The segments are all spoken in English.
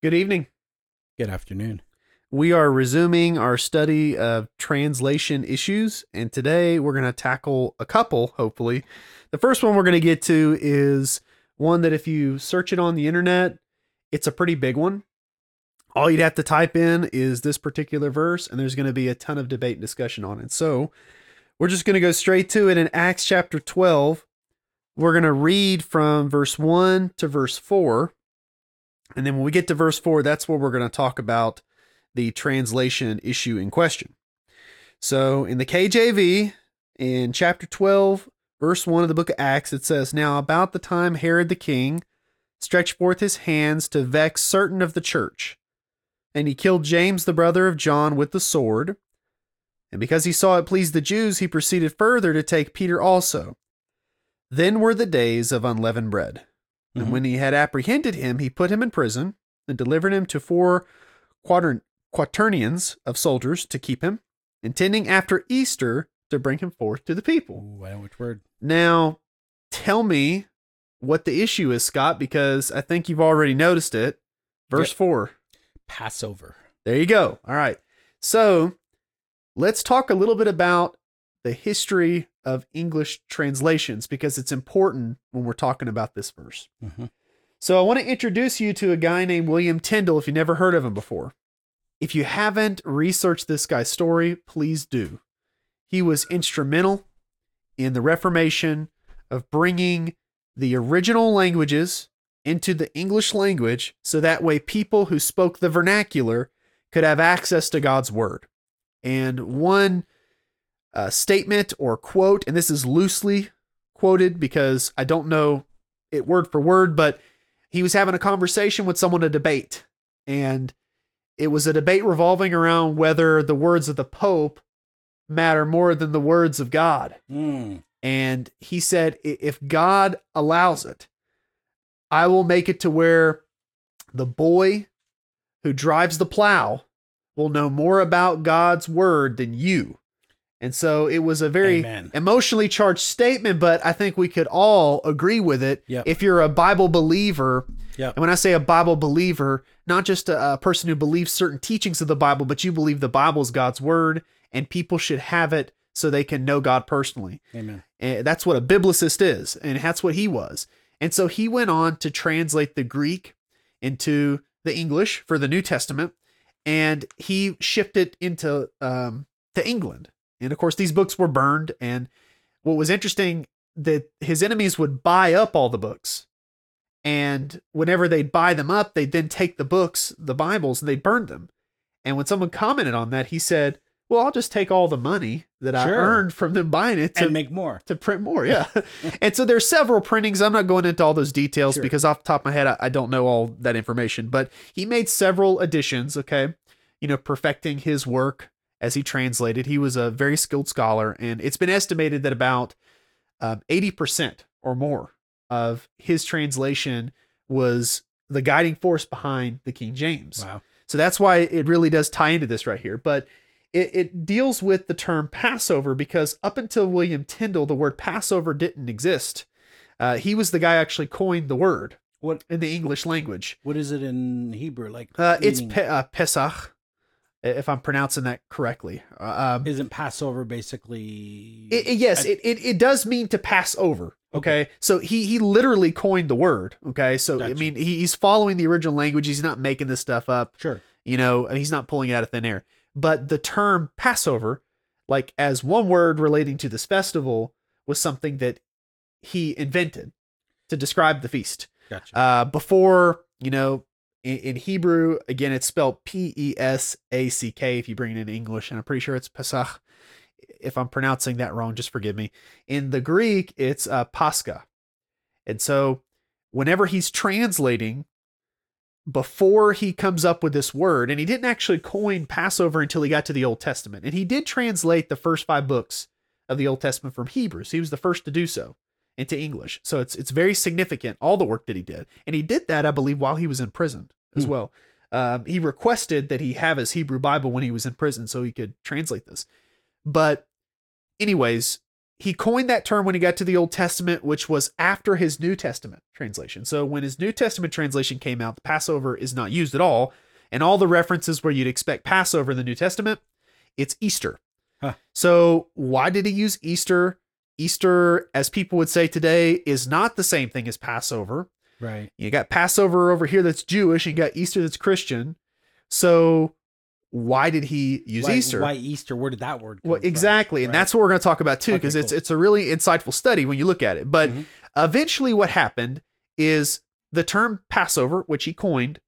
Good evening. Good afternoon. We are resuming our study of translation issues, and today we're going to tackle a couple, hopefully. The first one we're going to get to is one that if you search it on the internet, it's a pretty big one. All you'd have to type in is this particular verse, and there's going to be a ton of debate and discussion on it. So we're just going to go straight to it in Acts chapter 12. We're going to read from verse 1 to verse 4. And then when we get to verse 4, that's where we're going to talk about the translation issue in question. So in the KJV, in chapter 12, verse 1 of the book of Acts, it says, Now about the time Herod the king stretched forth his hands to vex certain of the church, and he killed James the brother of John with the sword. And because he saw it pleased the Jews, he proceeded further to take Peter also. Then were the days of unleavened bread. And Mhm. when he had apprehended him, he put him in prison and delivered him to four quatern- quaternions of soldiers to keep him, intending after Easter to bring him forth to the people. Ooh, I know which word. Now, tell me what the issue is, Scott, because I think you've already noticed it. Verse Yep. 4. Passover. There you go. All right. So let's talk a little bit about the history of English translations because it's important when we're talking about this verse. hmm So I want to introduce you to a guy named William Tyndale if you never heard of him before. If you haven't researched this guy's story, please do. He was instrumental in the Reformation of bringing the original languages into the English language so that way people who spoke the vernacular could have access to God's word. And one uh, statement or quote, and this is loosely quoted because I don't know it word for word, but he was having a conversation with someone to debate and it was a debate revolving around whether the words of the pope matter more than the words of god Mm. and he said if god allows it i will make it to where the boy who drives the plow will know more about god's word than you and so it was a very Amen. emotionally charged statement but i think we could all agree with it Yep. if you're a bible believer Yep. and when I say a Bible believer, not just a, a person who believes certain teachings of the Bible, but you believe the Bible is God's word and people should have it so they can know God personally. Amen. And that's what a biblicist is, and that's what he was. And so he went on to translate the Greek into the English for the New Testament, and he shipped it into um, to England. And of course, these books were burned. And what was interesting that his enemies would buy up all the books, and whenever they'd buy them up, they'd then take the books, the Bibles, and they burned them. And when someone commented on that, he said, "Well, I'll just take all the money that I earned from them buying it to and make more. to print more. Yeah. and so there's several printings. I'm not going into all those details Sure. because off the top of my head, I, I don't know all that information, but he made several additions. Okay. You know, perfecting his work as he translated. He was a very skilled scholar, and it's been estimated that about um, 80% or more of his translation was the guiding force behind the King James. Wow. So that's why it really does tie into this right here. But it, it deals with the term Passover because up until William Tyndale, the word Passover didn't exist. Uh, he was the guy who actually coined the word What in the English language. What is it in Hebrew? Like Uh, it's pe- uh, Pesach, if I'm pronouncing that correctly. Uh, um, isn't Passover basically? it, it- yes, I- it, it, it does mean to pass over. Okay. So he, he literally coined the word. Okay. So, I mean, he, he's following the original language. He's not making this stuff up. sure. you know he's not pulling it out of thin air but the term passover like as one word relating to this festival was something that he invented to describe the feast Gotcha. uh before you know in, in hebrew again it's spelled p-e-s-a-c-k if you bring it in english and i'm pretty sure it's pesach if i'm pronouncing that wrong just forgive me in the greek it's uh, pascha and so whenever he's translating before he comes up with this word, and he didn't actually coin Passover until he got to the Old Testament. And he did translate the first five books of the Old Testament from Hebrew. So he was the first to do so into English. So it's it's very significant, all the work that he did. And he did that, I believe, while he was in prison as Hmm. well. Um, he requested that he have his Hebrew Bible when he was in prison so he could translate this. But anyways, he coined that term when he got to the Old Testament, which was after his New Testament translation. So when his New Testament translation came out, the Passover is not used at all. And all the references where you'd expect Passover in the New Testament, it's Easter. Huh. So why did he use Easter? Easter, as people would say today, is not the same thing as Passover. Right. You got Passover over here that's Jewish, and you got Easter that's Christian. So why did he use why, Easter? Why Easter? Where did that word come Well, from? exactly, and Right. that's what we're going to talk about too, Okay, because it's cool. it's a really insightful study when you look at it. But Mhm. eventually, what happened is the term Passover, which he coined,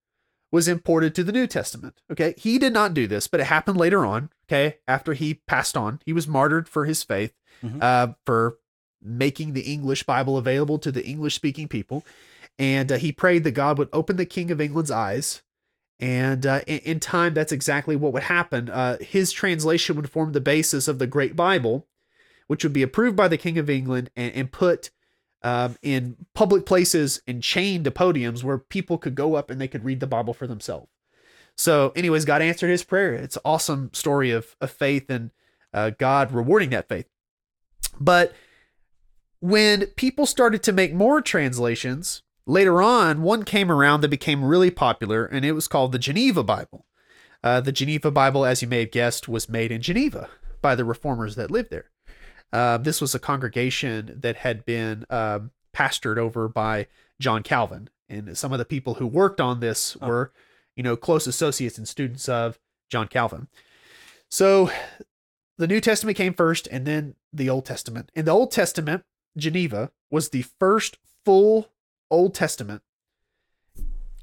was imported to the New Testament. Okay, he did not do this, but it happened later on. Okay, after he passed on, he was martyred for his faith, Mhm. uh, for making the English Bible available to the English speaking people, and uh, he prayed that God would open the King of England's eyes. And uh, in, in time, that's exactly what would happen. Uh, his translation would form the basis of the Great Bible, which would be approved by the King of England and, and put um, in public places and chained to podiums where people could go up and they could read the Bible for themselves. So, anyways, God answered his prayer. It's an awesome story of, of faith and uh, God rewarding that faith. But when people started to make more translations, later on, one came around that became really popular, and it was called the Geneva Bible. Uh, the Geneva Bible, as you may have guessed, was made in Geneva by the reformers that lived there. Uh, this was a congregation that had been um, pastored over by John Calvin, and some of the people who worked on this were, you know, close associates and students of John Calvin. So, the New Testament came first, and then the Old Testament. In the Old Testament, Geneva was the first full Old Testament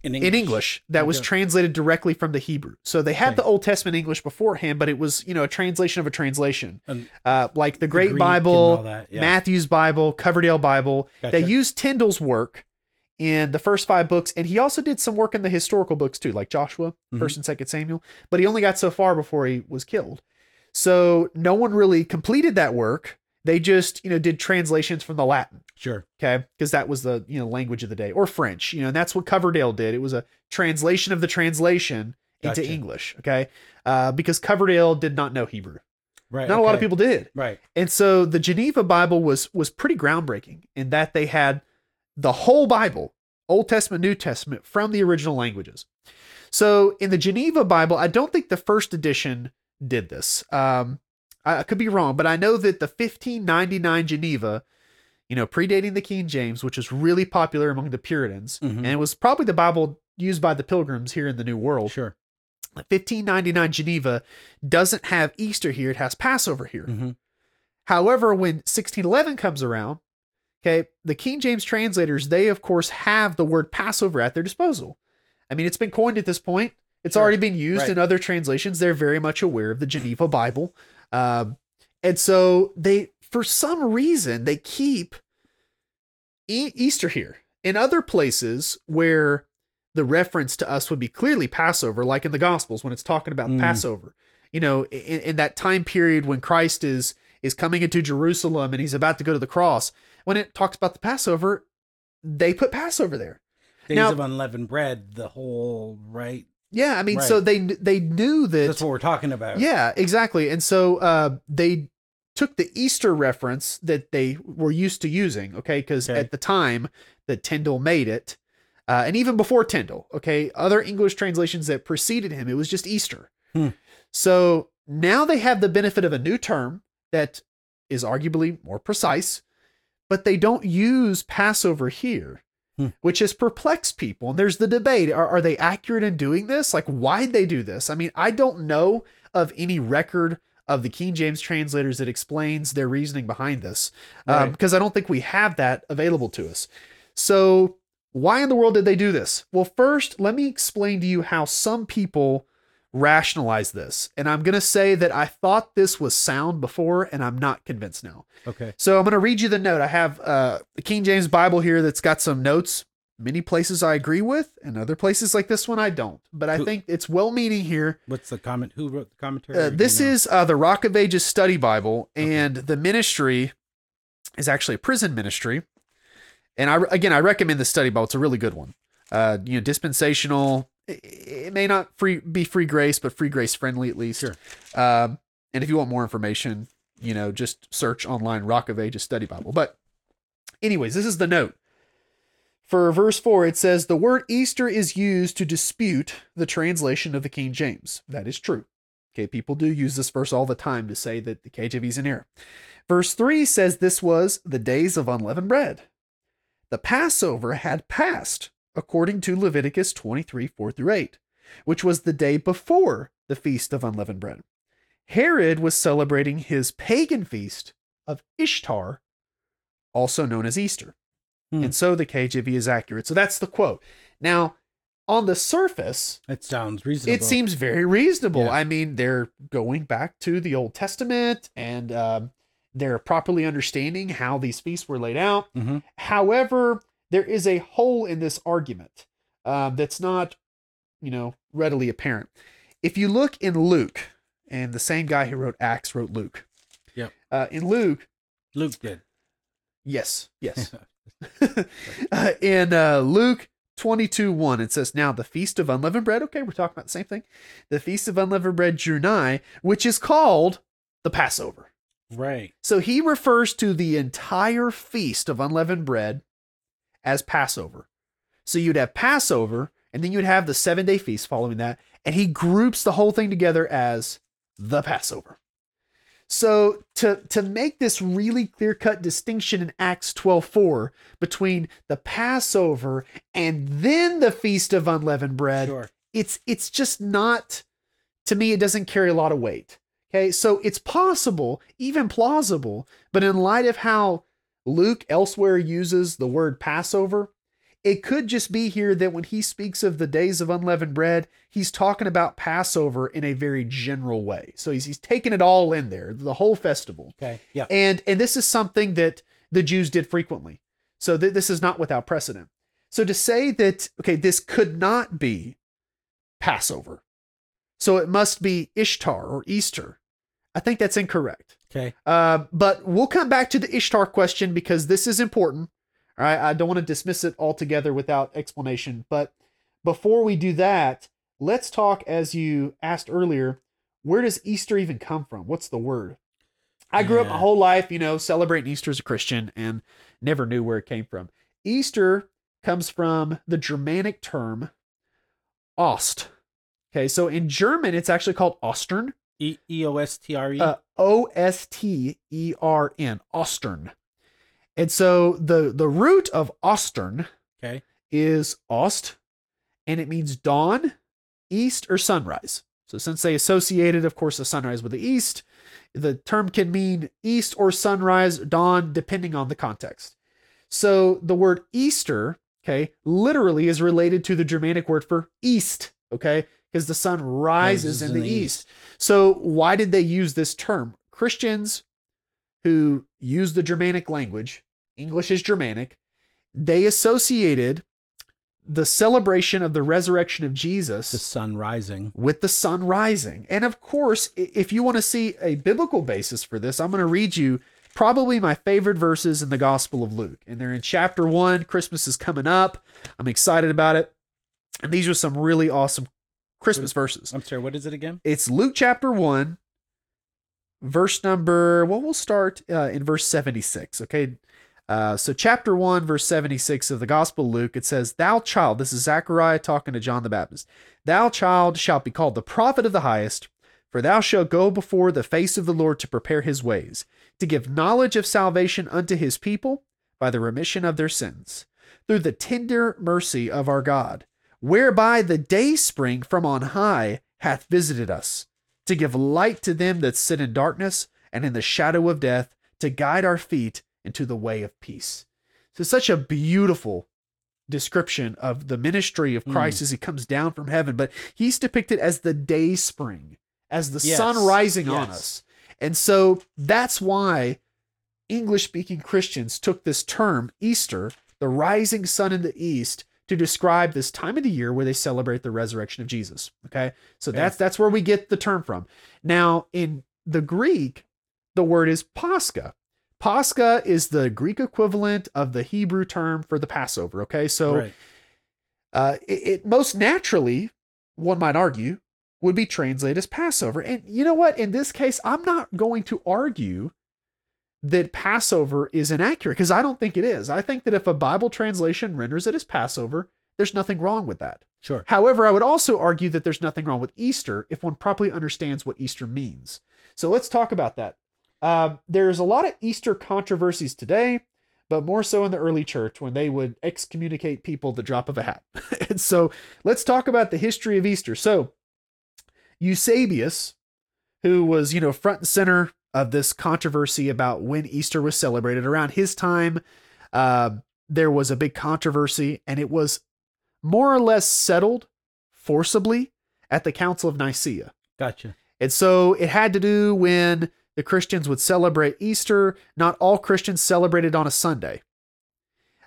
in in English that was translated directly from the Hebrew. So they had Okay. the Old Testament English beforehand, but it was you know a translation of a translation, And uh, like the Great Greek Bible, that, yeah. Matthew's Bible, Coverdale Bible. They used Tyndale's work in the first five books, and he also did some work in the historical books too, like Joshua, Mhm. First and Second Samuel. But he only got so far before he was killed. So no one really completed that work. They just you know did translations from the Latin. Sure. okay? Because that was the you know language of the day. Or french you know and that's what coverdale did. It was a translation of the translation into english okay? Uh, because coverdale did not know hebrew. Right. not a lot of people did. Right. and so the geneva bible was was pretty groundbreaking in that they had the whole bible old testament new testament from the original languages. So in the geneva bible i don't think the first edition did this. Um I I could be wrong, but I know that the 1599 Geneva, you know, predating the King James, which was really popular among the Puritans, Mhm. and it was probably the Bible used by the Pilgrims here in the New World. Sure. 1599 Geneva doesn't have Easter here; it has Passover here. hmm However, when 1611 comes around, okay, the King James translators, they of course have the word Passover at their disposal. I mean, it's been coined at this point. It's Sure. already been used Right. in other translations. They're very much aware of the Geneva Bible. Um, and so they, for some reason, they keep e- Easter here. In other places where the reference to us would be clearly Passover, like in the Gospels when it's talking about Mm. Passover, you know, in, in that time period when Christ is is coming into Jerusalem and he's about to go to the cross, when it talks about the Passover, they put Passover there. Days Now- of unleavened bread. The whole right. Yeah, I mean, so they they knew that. That's what we're talking about. Yeah, exactly. And so uh, they took the Easter reference that they were used to using, okay, because Okay. at the time that Tyndale made it, uh, and even before Tyndale, okay, other English translations that preceded him, it was just Easter. Hmm. So now they have the benefit of a new term that is arguably more precise, but they don't use Passover here. Hmm. Which has perplexed people. And there's the debate. Are, are they accurate in doing this? Like, why'd they do this? I mean, I don't know of any record of the King James translators that explains their reasoning behind this uh, Right. because I don't think we have that available to us. So, why in the world did they do this? Well, first, let me explain to you how some people rationalize this. And I'm going to say that I thought this was sound before, and I'm not convinced now. Okay. So I'm going to read you the note. I have uh, the King James Bible here that's got some notes. Many places I agree with, and other places like this one I don't. But I Who- think it's well meaning here. What's the comment? Who wrote the commentary? Uh, Do you this know? is uh, the Rock of Ages Study Bible, and the ministry is actually a prison ministry. And I again, I recommend the study Bible. It's a really good one. Uh, you know, dispensational. It, may not free be free grace, but free grace friendly at least. Sure. Um, and if you want more information, you know, just search online Rock of Ages Study Bible. But, anyways, this is the note. For verse 4, it says, The word Easter is used to dispute the translation of the King James. That is true. Okay, people do use this verse all the time to say that the KJV is in error. Verse 3 says this was the days of unleavened bread. The Passover had passed, according to Leviticus 23 4 through 8, which was the day before the feast of unleavened bread. Herod was celebrating his pagan feast of Ishtar, also known as Easter. Hmm. And so the KJV is accurate. So that's the quote. Now, on the surface, it sounds reasonable. it seems very reasonable. Yeah. I mean, they're going back to the Old Testament and um, they're properly understanding how these feasts were laid out. Mm-hmm. However, there is a hole in this argument um, that's not, you know, readily apparent. If you look in Luke, and the same guy who wrote Acts wrote Luke. Yep. Uh, in Luke, Luke did. yes, yes. uh, in uh, Luke 22 1, it says, Now the feast of unleavened bread, okay, we're talking about the same thing. The feast of unleavened bread drew nigh, which is called the Passover. right. So he refers to the entire feast of unleavened bread as Passover. So you'd have Passover, and then you'd have the seven day feast following that, and he groups the whole thing together as the Passover. So to to make this really clear cut distinction in Acts 12:4 between the Passover and then the feast of unleavened bread, Sure. it's it's just not to me it doesn't carry a lot of weight okay so it's possible even plausible but in light of how luke elsewhere uses the word passover it could just be here that when he speaks of the days of unleavened bread he's talking about passover in a very general way so he's, he's taking it all in there the whole festival Okay. Yeah. and and this is something that the Jews did frequently. So th- this is not without precedent. So to say that okay, this could not be Passover, so it must be Ishtar or Easter. I think that's incorrect. Okay. Uh, but we'll come back to the Ishtar question because this is important. All right, I don't want to dismiss it altogether without explanation. But before we do that, let's talk as you asked earlier. Where does Easter even come from? What's the word? I grew up my whole life, you know, celebrating Easter as a Christian and never knew where it came from. Easter comes from the Germanic term Ost. Okay, so in German, it's actually called Ostern. E E O S T R E. Uh, O S T E R N, Ostern. And so the the root of Ostern Okay. is Ost, and it means dawn, east, or sunrise. So since they associated, of course, the sunrise with the east, the term can mean east or sunrise, dawn, depending on the context. So the word Easter, okay, literally is related to the Germanic word for east, okay, because the sun rises in, the, east. So why did they use this term? Christians who use the Germanic language, English is Germanic, they associated the celebration of the resurrection of Jesus The sun rising. with the sun rising. And of course, if you want to see a biblical basis for this, I'm going to read you probably my favorite verses in the Gospel of Luke. And they're in chapter one. Christmas is coming up. I'm excited about it. And these are some really awesome Christmas verses. I'm sorry. What is it again? It's Luke chapter 1, verse number, well, we'll start uh, in verse 76. Okay. Uh, so, chapter 1, verse 76 of the Gospel of Luke, it says, Thou child, this is Zechariah talking to John the Baptist, Thou child shalt be called the prophet of the highest, for thou shalt go before the face of the Lord to prepare his ways, to give knowledge of salvation unto his people by the remission of their sins, through the tender mercy of our God, whereby the day spring from on high hath visited us, to give light to them that sit in darkness and in the shadow of death, to guide our feet into the way of peace. So, such a beautiful description of the ministry of mm. Christ as he comes down from heaven, but he's depicted as the day spring, as the Yes, sun rising on us. And so that's why English speaking Christians took this term, Easter, the rising sun in the east, to describe this time of the year where they celebrate the resurrection of Jesus. Okay. So Okay. that's that's where we get the term from. Now, in the Greek, the word is Pascha. Pascha is the Greek equivalent of the Hebrew term for the Passover. Okay. So right. uh, it, it most naturally, one might argue, would be translated as Passover. And you know what? In this case, I'm not going to argue that Passover is inaccurate because I don't think it is. I think that if a Bible translation renders it as Passover, there's nothing wrong with that. Sure. However, I would also argue that there's nothing wrong with Easter if one properly understands what Easter means. So let's talk about that. Um, there's a lot of Easter controversies today, but more so in the early church when they would excommunicate people the drop of a hat. and so let's talk about the history of Easter. So Eusebius, who was, you know, front and center of this controversy about when Easter was celebrated, around his time, uh, there was a big controversy, and it was more or less settled forcibly at the Council of Nicaea. Gotcha. And so it had to do when the Christians would celebrate Easter. Not all Christians celebrated on a Sunday.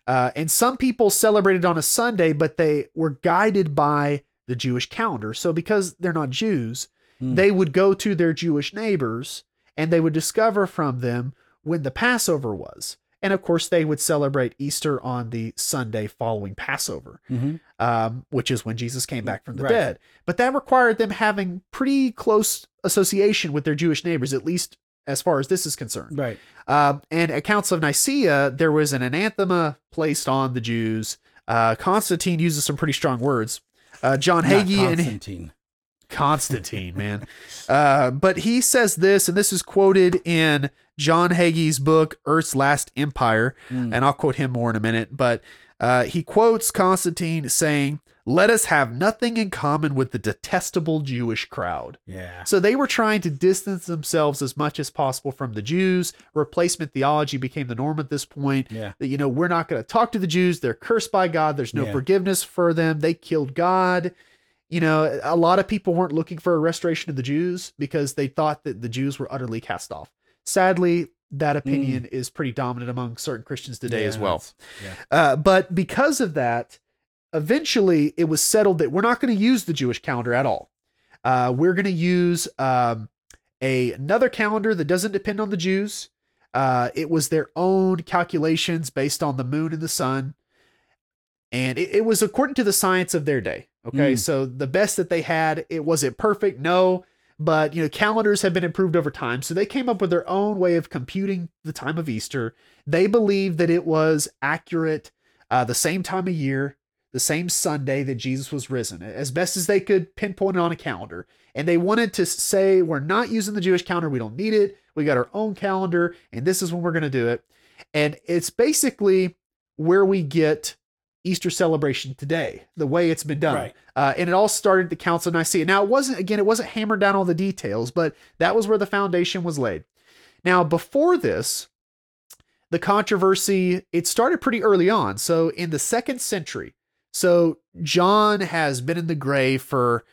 Uh, and some people celebrated on a Sunday, but they were guided by the Jewish calendar. So because they're not Jews, Hmm. they would go to their Jewish neighbors and they would discover from them when the Passover was. And of course, they would celebrate Easter on the Sunday following Passover hmm um, which is when Jesus came back from the Right. dead. But that required them having pretty close association with their Jewish neighbors, at least as far as this is concerned. Right. Um, and at Council of Nicaea, there was an anathema placed on the Jews. Uh, Constantine uses some pretty strong words. Uh, John Not Hagee and Constantine. Man. Uh, but he says this, and this is quoted in John Hagee's book, Earth's Last Empire. Mm. And I'll quote him more in a minute. But uh, he quotes Constantine saying, Let us have nothing in common with the detestable Jewish crowd. Yeah. So they were trying to distance themselves as much as possible from the Jews. Replacement theology became the norm at this point. Yeah. That, you know, we're not going to talk to the Jews. They're cursed by God. There's no Yeah. forgiveness for them. They killed God. You know, a lot of people weren't looking for a restoration of the Jews because they thought that the Jews were utterly cast off. Sadly, that opinion is pretty dominant among certain Christians today Yeah, as well. Yeah. Uh, but because of that, eventually it was settled that we're not going to use the Jewish calendar at all. Uh, we're going to use um, a another calendar that doesn't depend on the Jews. Uh, it was their own calculations based on the moon and the sun, and it, it was according to the science of their day. Okay, Mm. so the best that they had. It was it perfect? No, but you know calendars have been improved over time, so they came up with their own way of computing the time of Easter. They believed that it was accurate, uh, the same time of year, the same Sunday that Jesus was risen, as best as they could pinpoint it on a calendar. And they wanted to say, we're not using the Jewish calendar. We don't need it. We got our own calendar, and this is when we're going to do it. And it's basically where we get Easter celebration today, the way it's been done. Right. Uh, and it all started at the Council of Nicaea. Now, it wasn't, again, it wasn't hammered down all the details, but that was where the foundation was laid. Now, before this, the controversy, it started pretty early on. So, in the second century, so John has been in the grave for,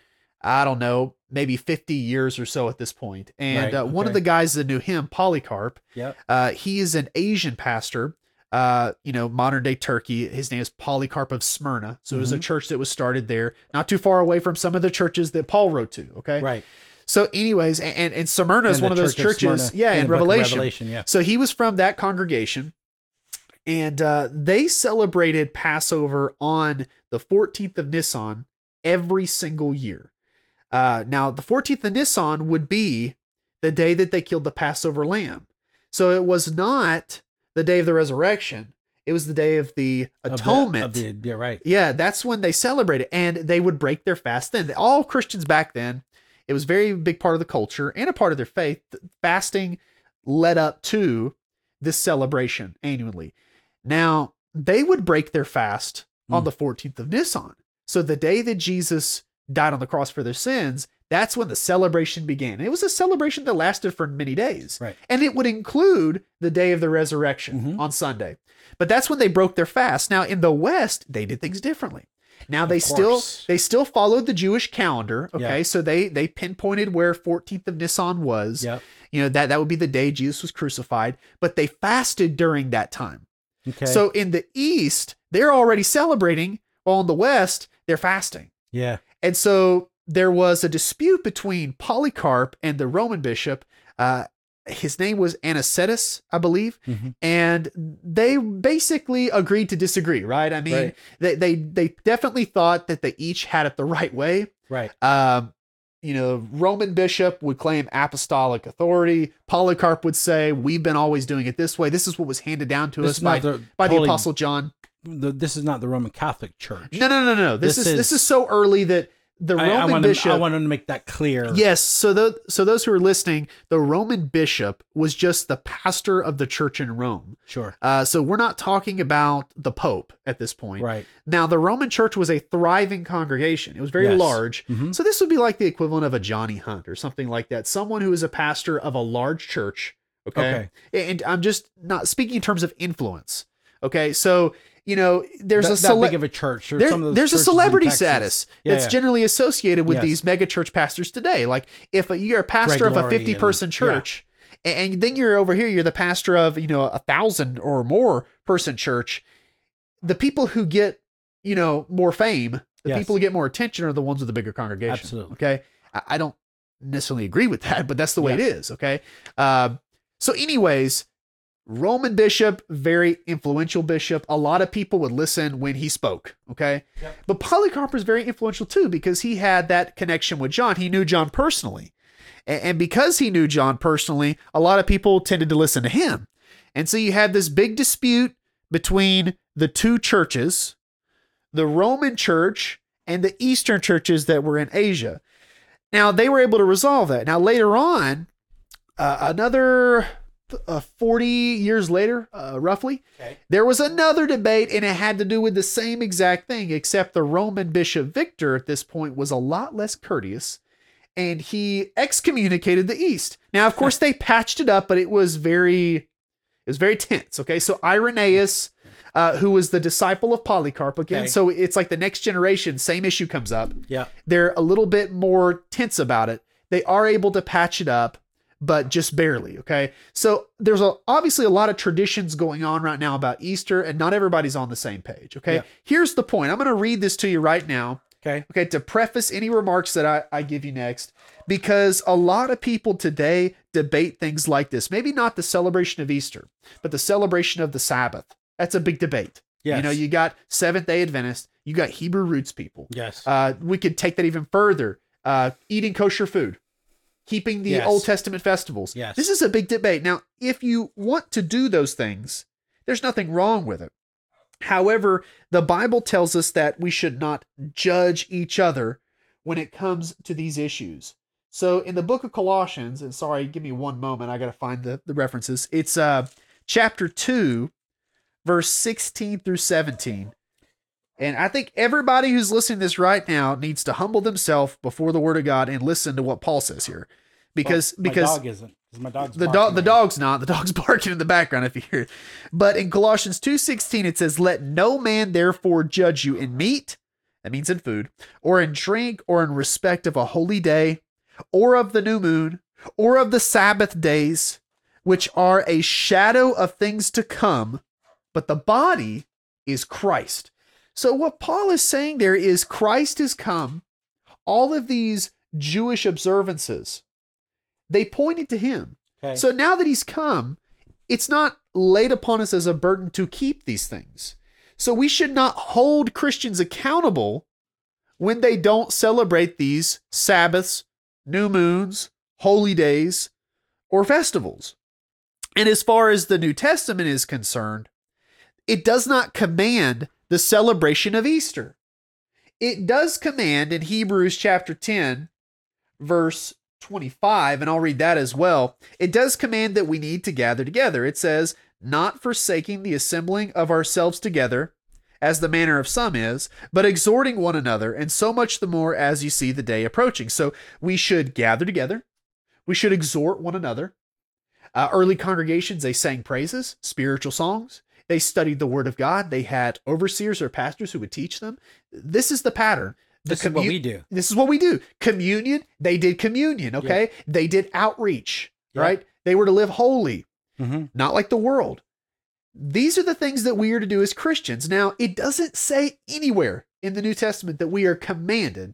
I don't know, maybe 50 years or so at this point. And Right, uh, one of the guys that knew him, Polycarp, Yep. uh, he is an Asian pastor, uh, you know, modern day Turkey. His name is Polycarp of Smyrna. So it was a Mhm. church that was started there, not too far away from some of the churches that Paul wrote to. Okay. Right. So, anyways, and, and, and Smyrna is one of those Church of churches. Smyrna yeah, in in the book of Revelation. Revelation. Yeah. So he was from that congregation, and uh, they celebrated Passover on the 14th of Nisan every single year. Uh, now, the 14th of Nisan would be the day that they killed the Passover lamb. So it was not the day of the resurrection, it was the day of the Of the- atonement. Of the, yeah. Right. Yeah, that's when they celebrated, and they would break their fast. Then all Christians back then, it was a very big part of the culture and a part of their faith. Fasting led up to this celebration annually. Now they would break their fast on Mm. the 14th of Nisan. So the day that Jesus died on the cross for their sins, that's when the celebration began. It was a celebration that lasted for many days. Right. And it would include the day of the resurrection Mhm. on Sunday. But that's when they broke their fast. Now in the West, they did things differently. Now they still they still followed the Jewish calendar. Okay. Yeah. So they they pinpointed where 14th of Nisan was. Yep. You know, that that would be the day Jesus was crucified, but they fasted during that time. Okay. So in the East, they're already celebrating, while in the West, they're fasting. yeah. And so there was a dispute between Polycarp and the Roman bishop. Uh, his name was Anicetus, I believe, Mhm. and they basically agreed to disagree. Right? I mean, Right. they they they definitely thought that they each had it the right way. Right. Um, you know, Roman bishop would claim apostolic authority. Polycarp would say, "We've been always doing it this way. This is what was handed down to This us by, the by the apostle John." the, this is not the Roman Catholic Church. No, no, no, no. This, This is, this is- is so early that the Roman I want bishop. I wanted to make that clear. Yes, so the, so those who are listening, the Roman bishop was just the pastor of the church in Rome. Sure. Uh, so we're not talking about the Pope at this point. Right. Now, the Roman church was a thriving congregation. It was very Yes. large. Mhm. So this would be like the equivalent of a Johnny Hunt or something like that. Someone who is a pastor of a large church. Okay. And I'm just not speaking in terms of influence. Okay. So, you know, there's that, a that big of a church. Or there- some of those there's a celebrity status Yeah, that's yeah. generally associated with Yes. these mega church pastors today. Like if you're a pastor Greg of a 50 person and- church, a- and then you're over here, you're the pastor of you know a thousand or more person church. The people who get you know more fame, the Yes. people who get more attention, are the ones with the bigger congregation. Absolutely. Okay, I, I don't necessarily agree with that, but that's the way it Yes. is. Okay. Um, so, anyways, Roman bishop, very influential bishop. A lot of people would listen when he spoke. Okay. Yep. But Polycarp was very influential too because he had that connection with John. He knew John personally. And because he knew John personally, a lot of people tended to listen to him. And so you had this big dispute between the two churches, the Roman church and the Eastern churches that were in Asia. Now, they were able to resolve that. Now, later on, uh, another uh, 40 years later, uh, roughly, Okay. there was another debate, and it had to do with the same exact thing, except the Roman Bishop Victor at this point was a lot less courteous and he excommunicated the East. Now, of course, they patched it up, but it was very, it was very tense. Okay, so Irenaeus, uh, who was the disciple of Polycarp, again, Okay. so it's like the next generation, same issue comes up. Yeah. They're a little bit more tense about it. They are able to patch it up, but just barely. Okay, so there's a, obviously a lot of traditions going on right now about Easter, and not everybody's on the same page. Okay, Yeah. here's the point. I'm going to read this to you right now Okay. okay, to preface any remarks that I, I give you next, because a lot of people today debate things like this. Maybe not the celebration of Easter, but the celebration of the Sabbath. That's a big debate. Yes. You know, you got Seventh day Adventists, you got Hebrew roots people. Yes. Uh, we could take that even further. Uh, eating kosher food, keeping the Yes. Old Testament festivals. Yes. This is a big debate. Now, if you want to do those things, there's nothing wrong with it. However, the Bible tells us that we should not judge each other when it comes to these issues. So in the book of Colossians, and sorry, give me one moment, I got to find the, the references. It's uh chapter 2, verse 16 through 17. And I think everybody who's listening to this right now needs to humble themselves before the word of God and listen to what Paul says here. Because Well, my because dog isn't. My dog's the dog the dog's not the dog's barking in the background if you hear it but in colossians 2.16 it says let no man therefore judge you in meat that means in food or in drink or in respect of a holy day or of the new moon or of the sabbath days which are a shadow of things to come but the body is christ so what paul is saying there is christ has come all of these jewish observances they pointed to him Okay. so now that he's come, it's not laid upon us as a burden to keep these things. So we should not hold Christians accountable when they don't celebrate these Sabbaths, new moons, holy days, or festivals. And as far as the New Testament is concerned, it does not command the celebration of Easter. It does command in Hebrews chapter 10, verse 25, and I'll read that as well. It does command that we need to gather together. It says, not forsaking the assembling of ourselves together, as the manner of some is, but exhorting one another, and so much the more as you see the day approaching. So we should gather together. We should exhort one another. Uh, early congregations, they sang praises, spiritual songs. They studied the word of God. They had overseers or pastors who would teach them. This is the pattern. The This is what we do. this is what we do. Communion, they did communion, okay? They did outreach, Yeah. right? They were to live holy, hmm not like the world. These are the things that we are to do as Christians. Now, it doesn't say anywhere in the New Testament that we are commanded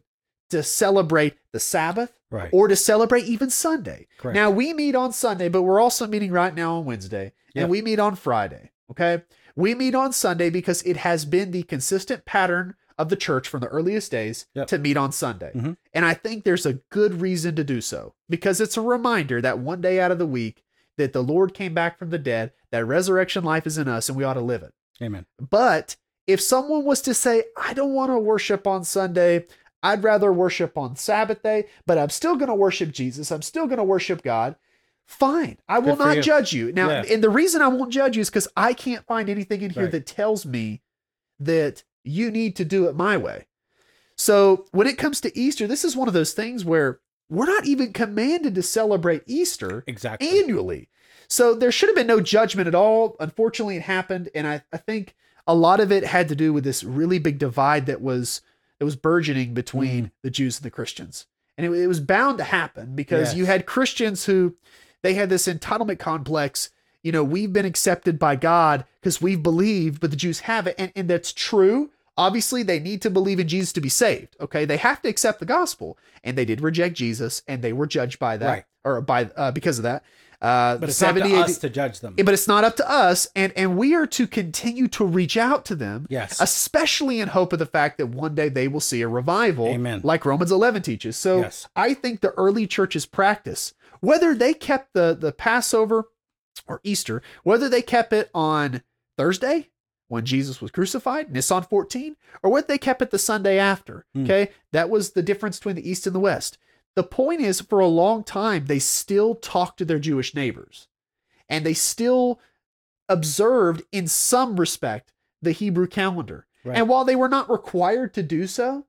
to celebrate the Sabbath Right. or to celebrate even Sunday. Correct. Now, we meet on Sunday, but we're also meeting right now on Wednesday, and we meet on Friday, okay? We meet on Sunday because it has been the consistent pattern of the church from the earliest days Yep. to meet on Sunday. Mhm. And I think there's a good reason to do so because it's a reminder that one day out of the week that the Lord came back from the dead, that resurrection life is in us and we ought to live it. Amen. But if someone was to say, I don't want to worship on Sunday, I'd rather worship on Sabbath day, but I'm still going to worship Jesus, I'm still going to worship God, fine. I will not you. judge you. Now, Yeah. and the reason I won't judge you is because I can't find anything in here Right. that tells me that you need to do it my way. So when it comes to Easter, this is one of those things where we're not even commanded to celebrate Easter Exactly. annually. So there should have been no judgment at all. Unfortunately, it happened, and I, I think a lot of it had to do with this really big divide that was that was burgeoning Mm. between the Jews and the Christians, and it, it was bound to happen because Yes. you had Christians who they had this entitlement complex. You know, we've been accepted by God because we've believed, but the Jews haven't, and and that's true. Obviously, they need to believe in Jesus to be saved. Okay, they have to accept the gospel, and they did reject Jesus, and they were judged by that, Right. or by uh, because of that. Uh, But it's 70 not to us to judge them. but it's not up to us, and and we are to continue to reach out to them, Yes. especially in hope of the fact that one day they will see a revival, Amen. like Romans 11 teaches. So Yes. I think the early church's practice, whether they kept the the Passover or Easter, whether they kept it on Thursday when Jesus was crucified, Nisan 14, or whether they kept it the Sunday after. Hmm. Okay, that was the difference between the East and the West. The point is, for a long time, they still talked to their Jewish neighbors, and they still observed, in some respect, the Hebrew calendar. Right. And while they were not required to do so,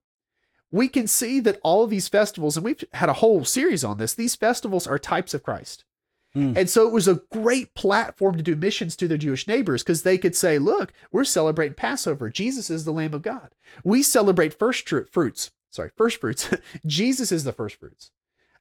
we can see that all of these festivals, and we've had a whole series on this, these festivals are types of Christ. Hmm. And so it was a great platform to do missions to their Jewish neighbors because they could say, look, we're celebrating Passover. Jesus is the Lamb of God. We celebrate first tru- fruits. Sorry, first fruits. Jesus is the first fruits.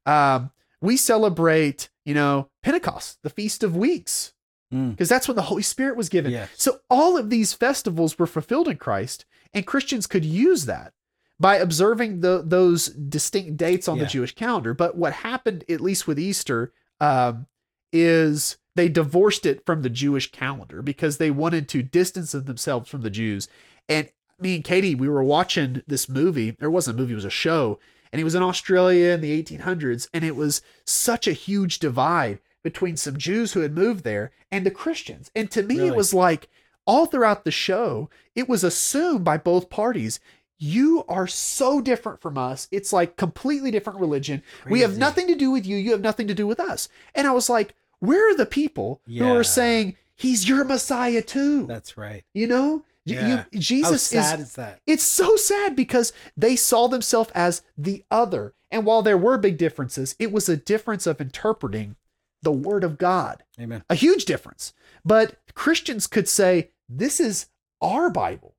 Um, we celebrate, you know, Pentecost, the Feast of Weeks, Mm. because that's when the Holy Spirit was given. Yes. So all of these festivals were fulfilled in Christ, and Christians could use that by observing the, those distinct dates on the Jewish calendar. But what happened, at least with Easter, um, is they divorced it from the Jewish calendar because they wanted to distance themselves from the Jews. And me and Katie, we were watching this movie. There wasn't a movie; it was a show, and it was in Australia in the 1800s, and it was such a huge divide between some Jews who had moved there and the Christians. And to me, it was like all throughout the show, it was assumed by both parties. You are so different from us. It's like completely different religion. We have nothing to do with you. You have nothing to do with us. And I was like, where are the people who are saying he's your Messiah too? That's right. you know, Yeah. you, Jesus How sad is is that? it's so sad because they saw themselves as the other. And while there were big differences, it was a difference of interpreting the word of God. Amen. A huge difference. But Christians could say, this is our Bible.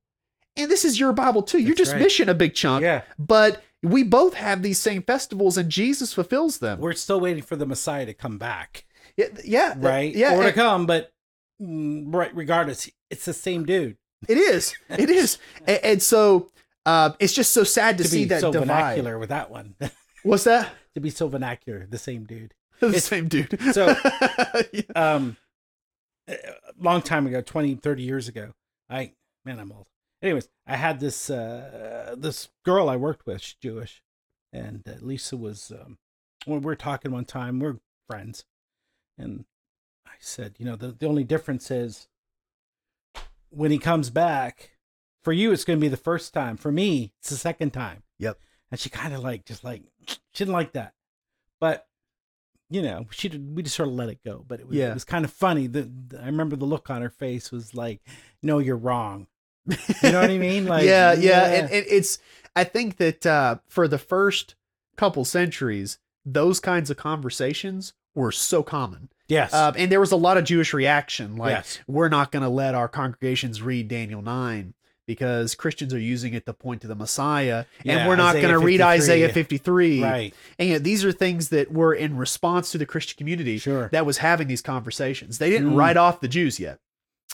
And this is your Bible too. You're just right. missing a big chunk. Yeah. But we both have these same festivals and Jesus fulfills them. We're still waiting for the Messiah to come back, yeah, yeah. right? Yeah. Or to and- come, but mm, right, regardless, it's the same dude. It is. It is. And, and so uh, it's just so sad to, To see be that so divide. vernacular with that one. What's that? to be so vernacular, the same dude. the It's- same dude. so- Yeah. um a long time ago 20 30 years ago i man i'm old anyways i had this uh this girl i worked with she's jewish and uh, lisa was um when we were talking one time we're friends and i said you know the, the only difference is when he comes back for you it's going to be the first time for me it's the second time Yep. and she kind of like just like she didn't like that but you know, she did, we just sort of let it go. But it was, Yeah. it was kind of funny. The, the- I remember the look on her face was like, "No, you're wrong." You know what I mean? Like, yeah, yeah, And, and it's. I think that uh, for the first couple centuries, those kinds of conversations were so common, yes, um, and there was a lot of Jewish reaction. Like, yes, we're not going to let our congregations read Daniel nine because Christians are using it to point to the Messiah, and Yeah, we're not going to read Isaiah fifty three. right, And yet these are things that were in response to the Christian community sure, that was having these conversations. They didn't Mm. write off the Jews yet.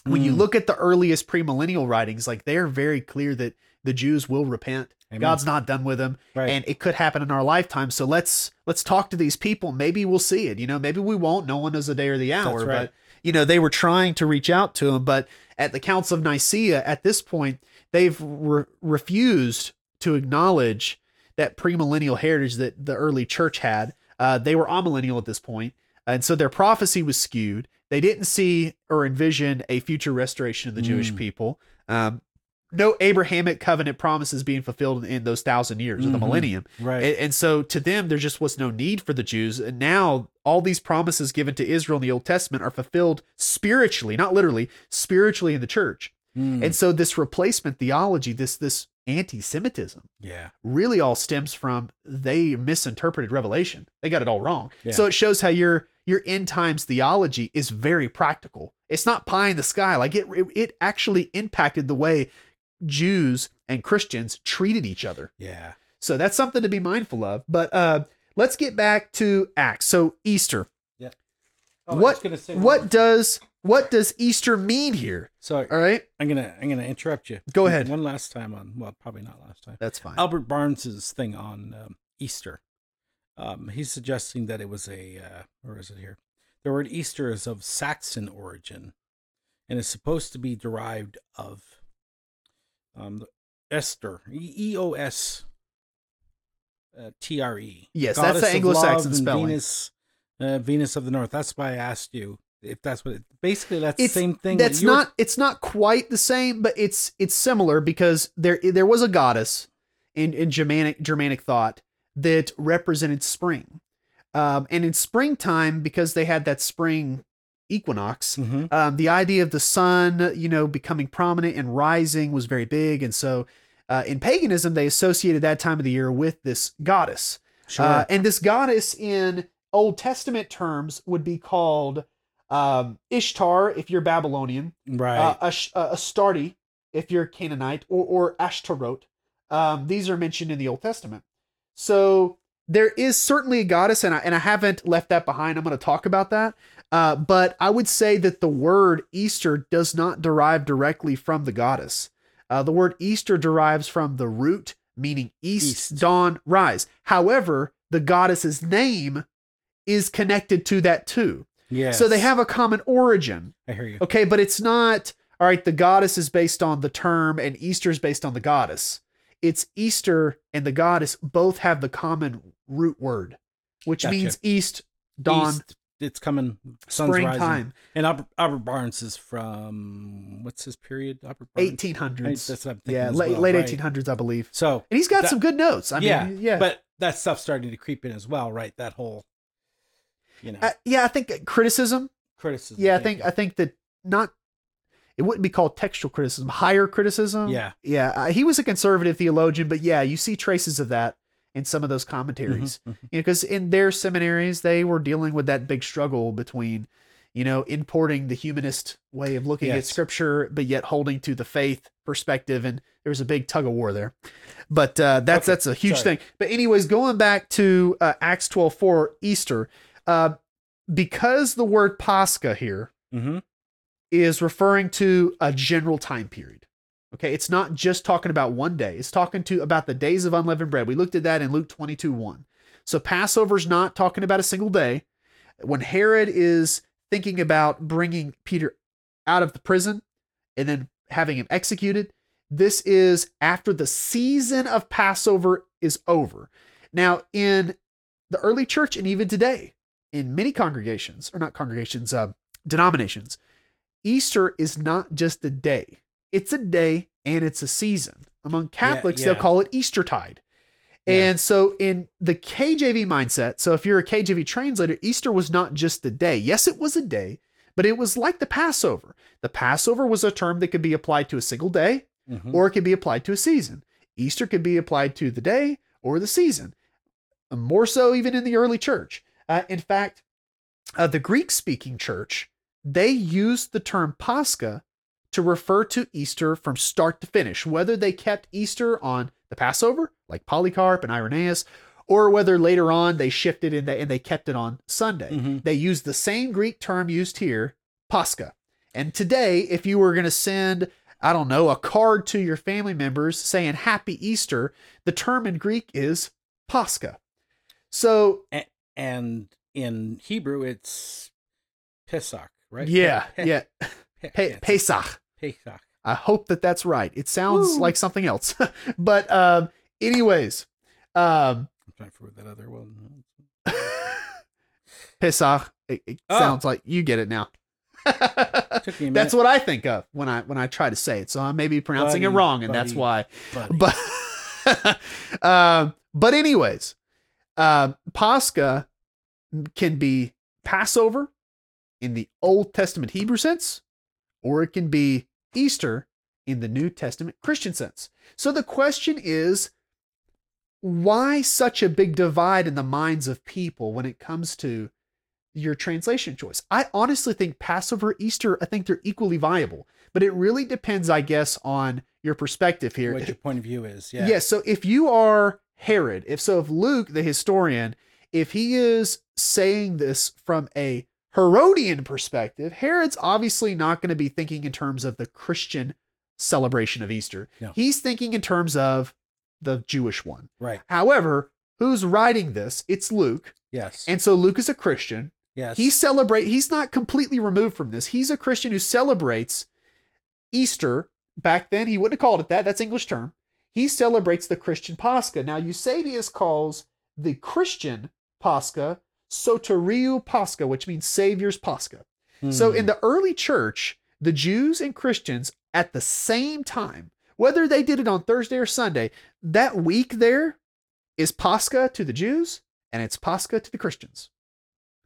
When you Mm. look at the earliest premillennial writings, like they're very clear that the Jews will repent. Amen. God's not done with them, right, and it could happen in our lifetime. So let's let's talk to these people. Maybe we'll see it. You know, maybe we won't. No one knows the day or the hour. Right. But you know, they were trying to reach out to him. But at the Council of Nicaea, at this point, they've re- refused to acknowledge that premillennial heritage that the early church had. Uh, they were amillennial at this point, and so their prophecy was skewed. They didn't see or envision a future restoration of the Jewish Mm. people. Um, no Abrahamic covenant promises being fulfilled in those thousand years of the Mhm. millennium. Right. And, and so to them, there just was no need for the Jews. And now all these promises given to Israel in the Old Testament are fulfilled spiritually, not literally, spiritually in the church. Mm. And so this replacement theology, this this anti-Semitism, yeah. really all stems from they misinterpreted Revelation. They got it all wrong. Yeah. So it shows how your your end times theology is very practical. It's not pie in the sky. Like it it, actually impacted the way Jews and Christians treated each other. Yeah. So that's something to be mindful of. But uh, let's get back to Acts. So Easter. Oh, what what does what does Easter mean here? So All right, I'm gonna I'm gonna interrupt you. Go ahead. One last time on well, probably not last time. that's fine. Albert Barnes's thing on um, Easter. Um, he's suggesting that it was a uh, where is it here? The word Easter is of Saxon origin, and is supposed to be derived of um, the Esther, E O S uh, T R E. Yes, that's the Anglo-Saxon spelling. Venus, uh, Venus of the North. That's why I asked you if that's what. It, basically, that's it's the same thing. That's You're- not it's not quite the same, but it's it's similar because there there was a goddess in in Germanic Germanic thought that represented spring, um, and in springtime because they had that spring equinox. Mhm. Um, the idea of the sun, you know, becoming prominent and rising was very big, and so uh, in paganism they associated that time of the year with this goddess. Sure. Uh, and this goddess in Old Testament terms would be called um, Ishtar if you're Babylonian, right. uh, Ash- uh, Astarte if you're Canaanite, or, or Ashtaroth. Um, these are mentioned in the Old Testament. So there is certainly a goddess, and I, and I haven't left that behind. I'm going to talk about that. Uh, but I would say that the word Easter does not derive directly from the goddess. Uh, the word Easter derives from the root meaning east, East. dawn, rise. However, the goddess's name is connected to that too. yes. So they have a common origin. I hear you. Okay, but it's not all right. The goddess is based on the term, and Easter is based on the goddess. It's Easter and the goddess both have the common root word, which Gotcha. means east, dawn, East, it's coming. Springtime, And Albert, Albert Barnes is from what's his period? Eighteen That's what I'm thinking Yeah, late well, late right. eighteen hundreds, I believe. So And he's got That- some good notes. I mean, yeah, yeah, but that stuff's starting to creep in as well, right? That whole, you know, Uh, yeah. I think criticism. criticism. Yeah, I think you. I think that not. It wouldn't be called textual criticism, higher criticism. Yeah. yeah. Uh, he was a conservative theologian, but yeah, you see traces of that in some of those commentaries. Mhm, mhm. you know, because in their seminaries they were dealing with that big struggle between, you know, importing the humanist way of looking at scripture, but yet holding to the faith perspective, and there was a big tug of war there. But uh, that's Okay, that's a huge sorry. thing. But anyways, going back to uh, Acts twelve four Easter, uh, because the word Pascha here Mhm. Is referring to a general time period. Okay, it's not just talking about one day. It's talking to about the days of unleavened bread. We looked at that in Luke 22 1. So Passover's not talking about a single day. When Herod is thinking about bringing Peter out of the prison and then having him executed, this is after the season of Passover is over. Now, in the early church and even today, in many congregations, or not congregations, uh, denominations, Easter is not just a day, it's a day and it's a season. Among Catholics, yeah. they'll call it Eastertide. Yeah. And so, in the KJV mindset, so if you're a KJV translator, Easter was not just a day. Yes, it was a day, but it was like the Passover. The Passover was a term that could be applied to a single day Mhm. or it could be applied to a season. Easter could be applied to the day or the season. More so, even in the early church. Uh, in fact, uh, the Greek speaking church, they used the term Pascha to refer to Easter from start to finish, whether they kept Easter on the Passover, like Polycarp and Irenaeus, or whether later on they shifted and they, and they kept it on Sunday. Mhm. They used the same Greek term used here, Pascha. And today, if you were going to send, I don't know, a card to your family members saying Happy Easter, the term in Greek is Pascha. So, and in Hebrew, it's Pesach, right? yeah, Pe- yeah, Pe- Pe- Pesach. Pesach. I hope that that's right. It sounds Woo. like something else. but um, anyways, um, I'm trying to figure that other one. Pesach. It, it Oh. sounds like you get it now. Took me a minute. that's what I think of when I when I try to say it. So I may be pronouncing it wrong, and that's why. buddy. But um, but anyways, um, Pascha can be Passover in the Old Testament Hebrew sense, or it can be Easter in the New Testament Christian sense. So the question is, why such a big divide in the minds of people when it comes to your translation choice? I honestly think Passover, Easter, I think they're equally viable, but it really depends, I guess, on your perspective here. what your point of view is. Yeah. Yes. so if you are Herod, if so, if Luke, the historian, if he is saying this from a Herodian perspective, Herod's obviously not going to be thinking in terms of the Christian celebration of Easter. No. He's thinking in terms of the Jewish one. Right. However, who's writing this? It's Luke. Yes. And so Luke is a Christian. yes. He celebrate he's not completely removed from this. He's a Christian who celebrates Easter. Back then he wouldn't have called it that. That's English term. He celebrates the Christian Pascha. Now Eusebius calls the Christian Pascha Soteriou Pascha, which means Savior's Pascha. So Hmm. in the early church, the Jews and Christians at the same time, whether they did it on Thursday or Sunday, that week there is Pascha to the Jews and it's Pascha to the Christians.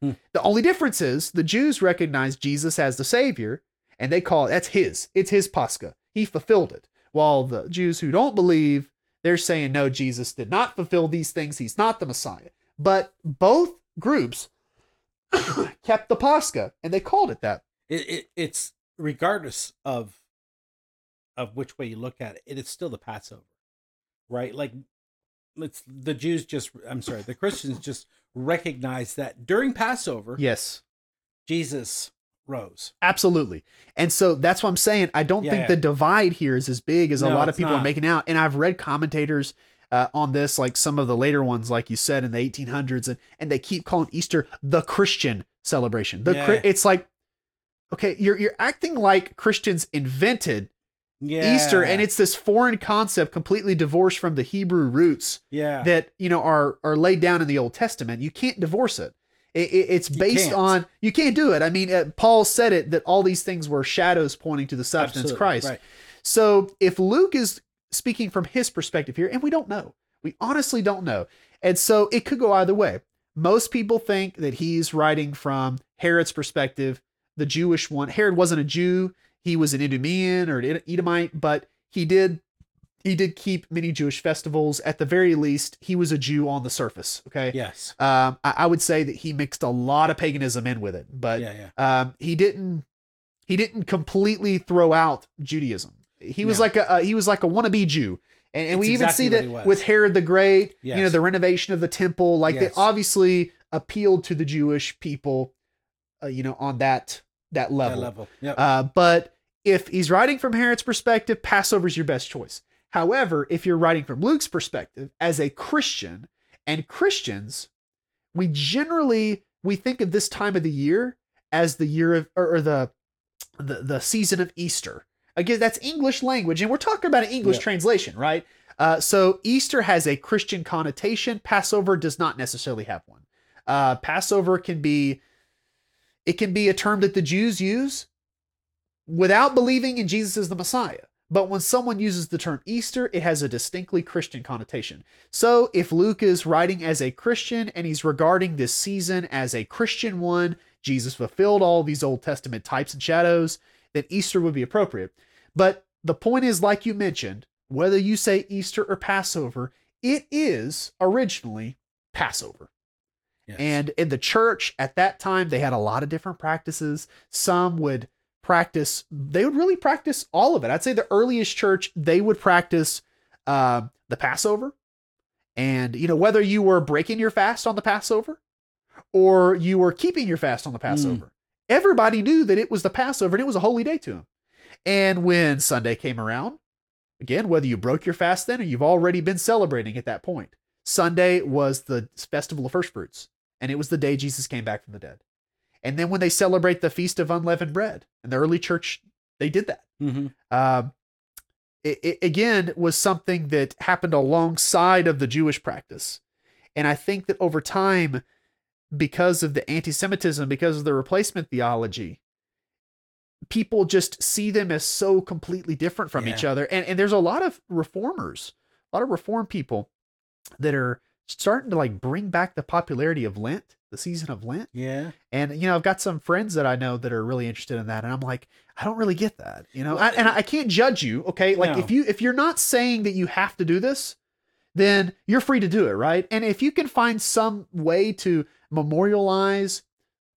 Hmm. The only difference is the Jews recognize Jesus as the Savior and they call it, that's his. It's his Pascha. He fulfilled it. While the Jews who don't believe, they're saying, no, Jesus did not fulfill these things. He's not the Messiah. But both groups kept the Pascha and they called it that. it, it it's regardless of of which way you look at it, it is still the Passover, right? Like it's the Jews just I'm sorry, the Christians just recognize that during Passover, Yes, Jesus rose. absolutely. And so that's what I'm saying. I don't Yeah, think yeah. the divide here is as big as a lot of people are making out. And I've read commentators uh, on this, like some of the later ones, like you said in the 1800s, and, and they keep calling Easter the Christian celebration. The Yeah. it's like, okay, you're you're acting like Christians invented Yeah. Easter, and it's this foreign concept, completely divorced from the Hebrew roots yeah. that you know are are laid down in the Old Testament. You can't divorce it. It- it- it's based can't. on you can't do it. I mean, uh, Paul said it that all these things were shadows pointing to the substance Absolutely, Christ. Right. So if Luke is speaking from his perspective here, and we don't know, we honestly don't know, and so it could go either way. Most people think that he's writing from Herod's perspective, the Jewish one. Herod wasn't a Jew; he was an Idumean or an Edomite, but he did he did keep many Jewish festivals. At the very least, he was a Jew on the surface. Okay. Yes. Um, I, I would say that he mixed a lot of paganism in with it, but yeah, yeah. um, he didn't he didn't completely throw out Judaism. He was No. like a uh, he was like a wannabe Jew, and, and we even exactly see that with Herod the Great. You know the renovation of the temple, like they obviously appealed to the Jewish people, uh, you know, on that that That level. level. Yep. Uh, but if he's writing from Herod's perspective, Passover's your best choice. However, if you're writing from Luke's perspective as a Christian, and Christians, we generally we think of this time of the year as the year of or, or the, the the season of Easter. Again, that's English language, and we're talking about an English Yeah. translation, right? Uh, so Easter has a Christian connotation. Passover does not necessarily have one. Uh, Passover can be it can be a term that the Jews use without believing in Jesus as the Messiah. But when someone uses the term Easter, it has a distinctly Christian connotation. So if Luke is writing as a Christian and he's regarding this season as a Christian one, Jesus fulfilled all these Old Testament types and shadows, then Easter would be appropriate. But the point is, like you mentioned, whether you say Easter or Passover, it is originally Passover. Yes. And in the church at that time, they had a lot of different practices. Some would practice, they would really practice all of it. I'd say the earliest church, they would practice uh, the Passover. And, you know, whether you were breaking your fast on the Passover or you were keeping your fast on the Passover, everybody knew that it was the Passover and it was a holy day to them. And when Sunday came around, again, whether you broke your fast then or you've already been celebrating at that point, Sunday was the festival of first fruits, and it was the day Jesus came back from the dead. And then when they celebrate the feast of unleavened bread, and the early church they did that. Mm-hmm. Um, it, it again was something that happened alongside of the Jewish practice, and I think that over time, because of the anti-Semitism, because of the replacement theology, people just see them as so completely different from each other. And and there's a lot of reformers, a lot of reform people that are starting to like bring back the popularity of Lent, the season of Lent. Yeah. And you know, I've got some friends that I know that are really interested in that, and I'm like, I don't really get that, you know. Well, I, and I can't judge you, okay? Like No. if you if you're not saying that you have to do this, then you're free to do it, right? And if you can find some way to memorialize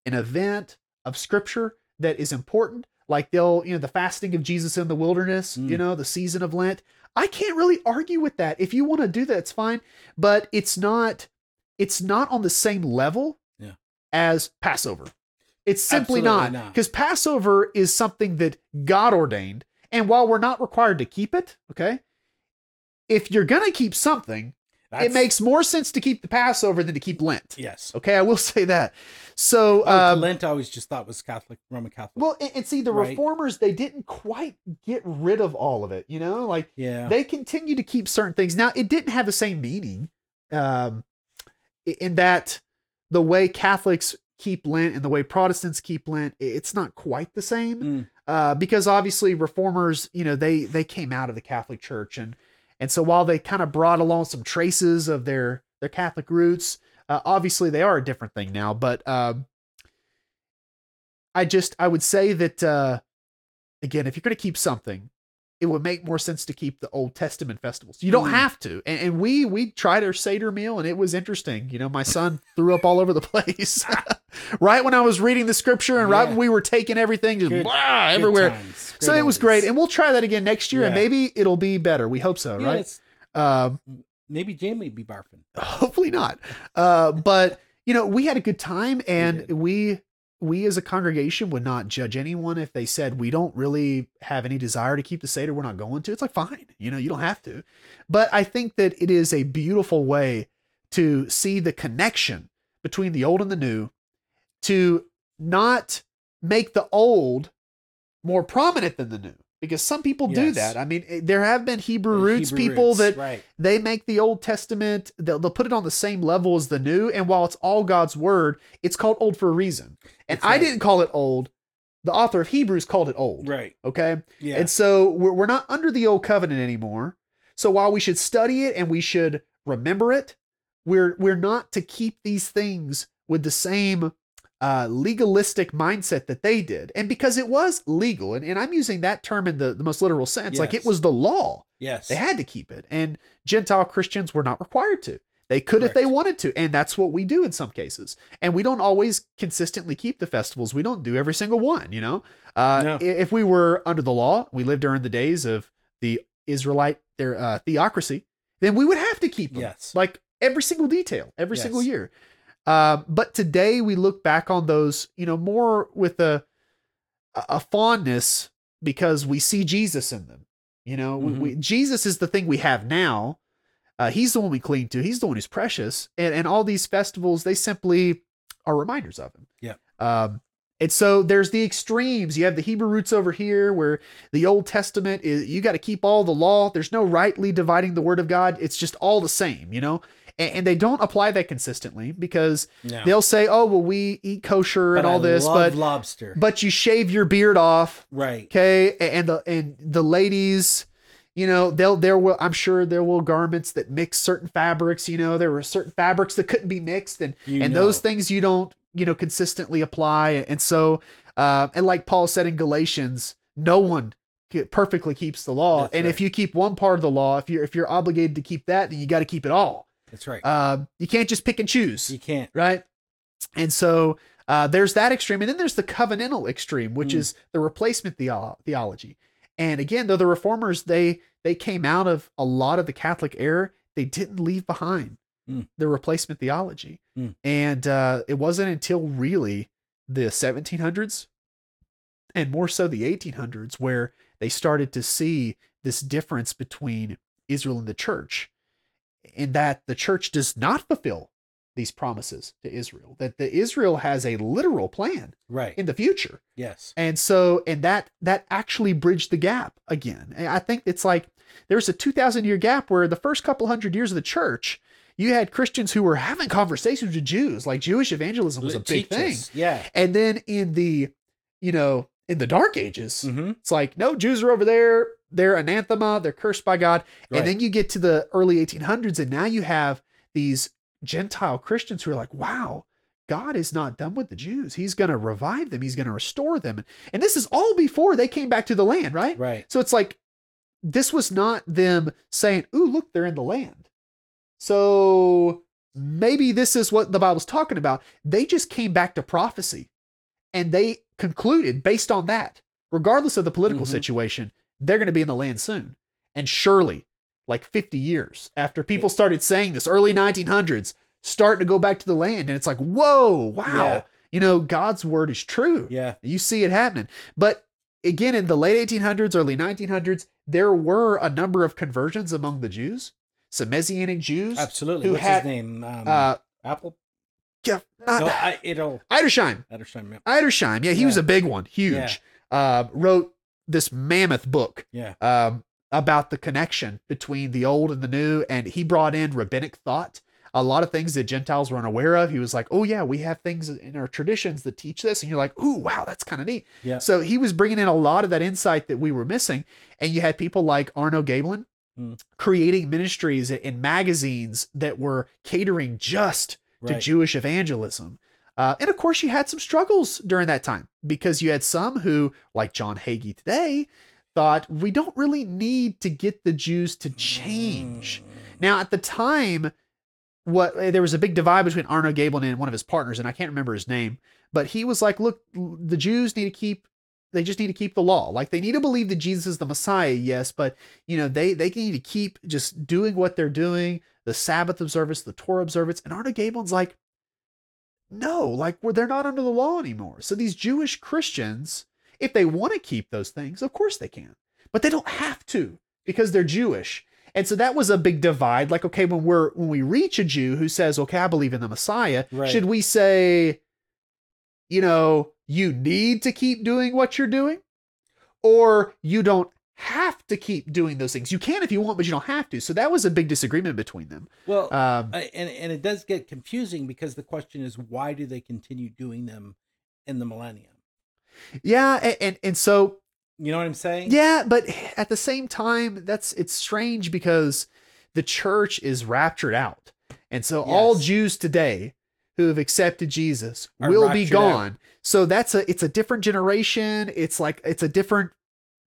an event of scripture that is important, like they'll, you know, the fasting of Jesus in the wilderness, you Mm. know, the season of Lent. I can't really argue with that. If you want to do that, it's fine, but it's not it's not on the same level Yeah. as Passover. It's simply Absolutely not not. because Passover is something that God ordained, and while we're not required to keep it, okay, if you're gonna keep something, it makes more sense to keep the Passover than to keep Lent. yes. Okay, I will say that. So, Oh, um, Lent I always just thought was Catholic, Roman Catholic. well, and, and see, the Right. reformers they didn't quite get rid of all of it. You know, like yeah. they continue to keep certain things. Now, it didn't have the same meaning, um, in that the way Catholics keep Lent and the way Protestants keep Lent, it's not quite the same. Mm. Uh, because obviously reformers, you know, they they came out of the Catholic Church, and and so while they kind of brought along some traces of their their Catholic roots, uh, obviously they are a different thing now. But um, I just I would say that uh, again, if you're going to keep something, it would make more sense to keep the Old Testament festivals. You don't Mm. have to. And, and we we tried our Seder meal, and it was interesting. You know, my son threw up all over the place. right when I was reading the scripture, and right when we were taking everything, just Good- blah, Good everywhere. So it was great, and we'll try that again next year, and maybe it'll be better. We hope so, Yeah, right? Um, maybe Jamie be barfing. hopefully not. Uh, but you know, we had a good time, and we we as a congregation would not judge anyone if they said we don't really have any desire to keep the seder. We're not going to. It's like fine, you know, you don't have to. But I think that it is a beautiful way to see the connection between the old and the new, to not make the old more prominent than the new. Because some people do that. I mean, eh, there have been Hebrew The roots Hebrew people roots, that right. they make the Old Testament, they'll, they'll put it on the same level as the New. And while it's all God's word, it's called old for a reason. And That's I didn't call it old. The author of Hebrews called it old. Right. Okay. Yeah. And so we're, we're not under the old covenant anymore. So while we should study it and we should remember it, we're we're not to keep these things with the same uh, legalistic mindset that they did. And because it was legal, and, and I'm using that term in the, the most literal sense, like it was the law. yes. They had to keep it. And Gentile Christians were not required to. They could if they wanted to. And that's what we do in some cases. And we don't always consistently keep the festivals. We don't do every single one, you know? Uh, No. If we were under the law, we lived during the days of the Israelite their uh, theocracy, then we would have to keep them. Yes. Like every single detail, every Yes. single year. Um, but today we look back on those, you know, more with a a fondness because we see Jesus in them. You know, Mm-hmm. we, Jesus is the thing we have now. Uh, he's the one we cling to. He's the one who's precious, and and all these festivals they simply are reminders of him. Yeah. Um, and so there's the extremes. You have the Hebrew roots over here, where the Old Testament is you got to keep all the law. There's no rightly dividing the word of God. It's just all the same, you know. And, and they don't apply that consistently because No. they'll say, "Oh, well, we eat kosher and all I this, but lobster. but you shave your beard off, right. okay? And the and the ladies, you know, they'll there will I'm sure there will garments that mix certain fabrics. You know, there were certain fabrics that couldn't be mixed, and You and those things you don't you know consistently apply. And so, uh, and like Paul said in Galatians, no one perfectly keeps the law. That's and if you keep one part of the law, if you're if you're obligated to keep that, then you got to keep it all. That's right. Um, you can't just pick and choose you can't. right? And so uh, there's that extreme, and then there's the covenantal extreme, which Mm. is the replacement theo- theology. And again, though the reformers they they came out of a lot of the Catholic error, they didn't leave behind Mm. the replacement theology. Mm. And uh, it wasn't until really the 1700s and more so the 1800s where they started to see this difference between Israel and the church, in that the church does not fulfill these promises to Israel. That the Israel has a literal plan Right. in the future. yes. And so, and that that actually bridged the gap again. And I think it's like there's a 2,000 year gap where the first couple hundred years of the church, you had Christians who were having conversations with Jews, like Jewish evangelism was a big thing. Yeah. And then in the, you know, in the Dark Ages, Mm-hmm. it's like no Jews are over there, they're anathema, they're cursed by God. Right. And then you get to the early 1800s, and now you have these Gentile Christians who are like, wow, God is not done with the Jews. He's going to revive them, He's going to restore them. And this is all before they came back to the land, right? Right. So it's like, this was not them saying, ooh, look, they're in the land. So maybe this is what the Bible's talking about. They just came back to prophecy and they concluded based on that, regardless of the political Mhm. situation, they're going to be in the land soon. And surely, like 50 years after people started saying this, early 1900s, starting to go back to the land. And it's like, whoa, wow. Yeah. You know, God's word is true. Yeah. You see it happening. But again, in the late 1800s, early 1900s, there were a number of conversions among the Jews, some Messianic Jews. Absolutely. Who What's had- his name? Um, Uh, Apple. yeah, not, No, I, it'll. Eidersheim. Edersheim. Yeah. Eidersheim. Yeah, he was a big one, huge. Uh, wrote this mammoth book Yeah. um, about the connection between the old and the new, and he brought in rabbinic thought. A lot of things that Gentiles were unaware of. He was like, "Oh yeah, we have things in our traditions that teach this," and you're like, "Ooh, wow, that's kind of neat." Yeah. So he was bringing in a lot of that insight that we were missing, and you had people like Arno Gaebelein Hmm. creating ministries and magazines that were catering just to Jewish evangelism. Uh, and of course, you had some struggles during that time because you had some who, like John Hagee today, thought we don't really need to get the Jews to change. Now, at the time, what there was a big divide between Arno Gaebelein and one of his partners, and I can't remember his name, but he was like, "Look, the Jews need to keep." They just need to keep the law. Like they need to believe that Jesus is the Messiah, yes, but you know they they need to keep just doing what they're doing, the Sabbath observance, the Torah observance. And Arno Gaebelein's like, no, like well, they're not under the law anymore. So these Jewish Christians, if they want to keep those things, of course they can, but they don't have to because they're Jewish. And so that was a big divide. Like, okay, when we're when we reach a Jew who says, "Okay, I believe in the Messiah," Right. should we say, you know, you need to keep doing what you're doing, or you don't have to keep doing those things? You can if you want, but you don't have to. So that was a big disagreement between them. Well, Um, I- and and it does get confusing because the question is why do they continue doing them in the millennium? yeah, and, and and so You know what I'm saying? Yeah, but at the same time, that's it's strange because the church is raptured out. And so all Jews today who have accepted Jesus Are will be raptured out. gone. So that's a it's a different generation. It's like it's a different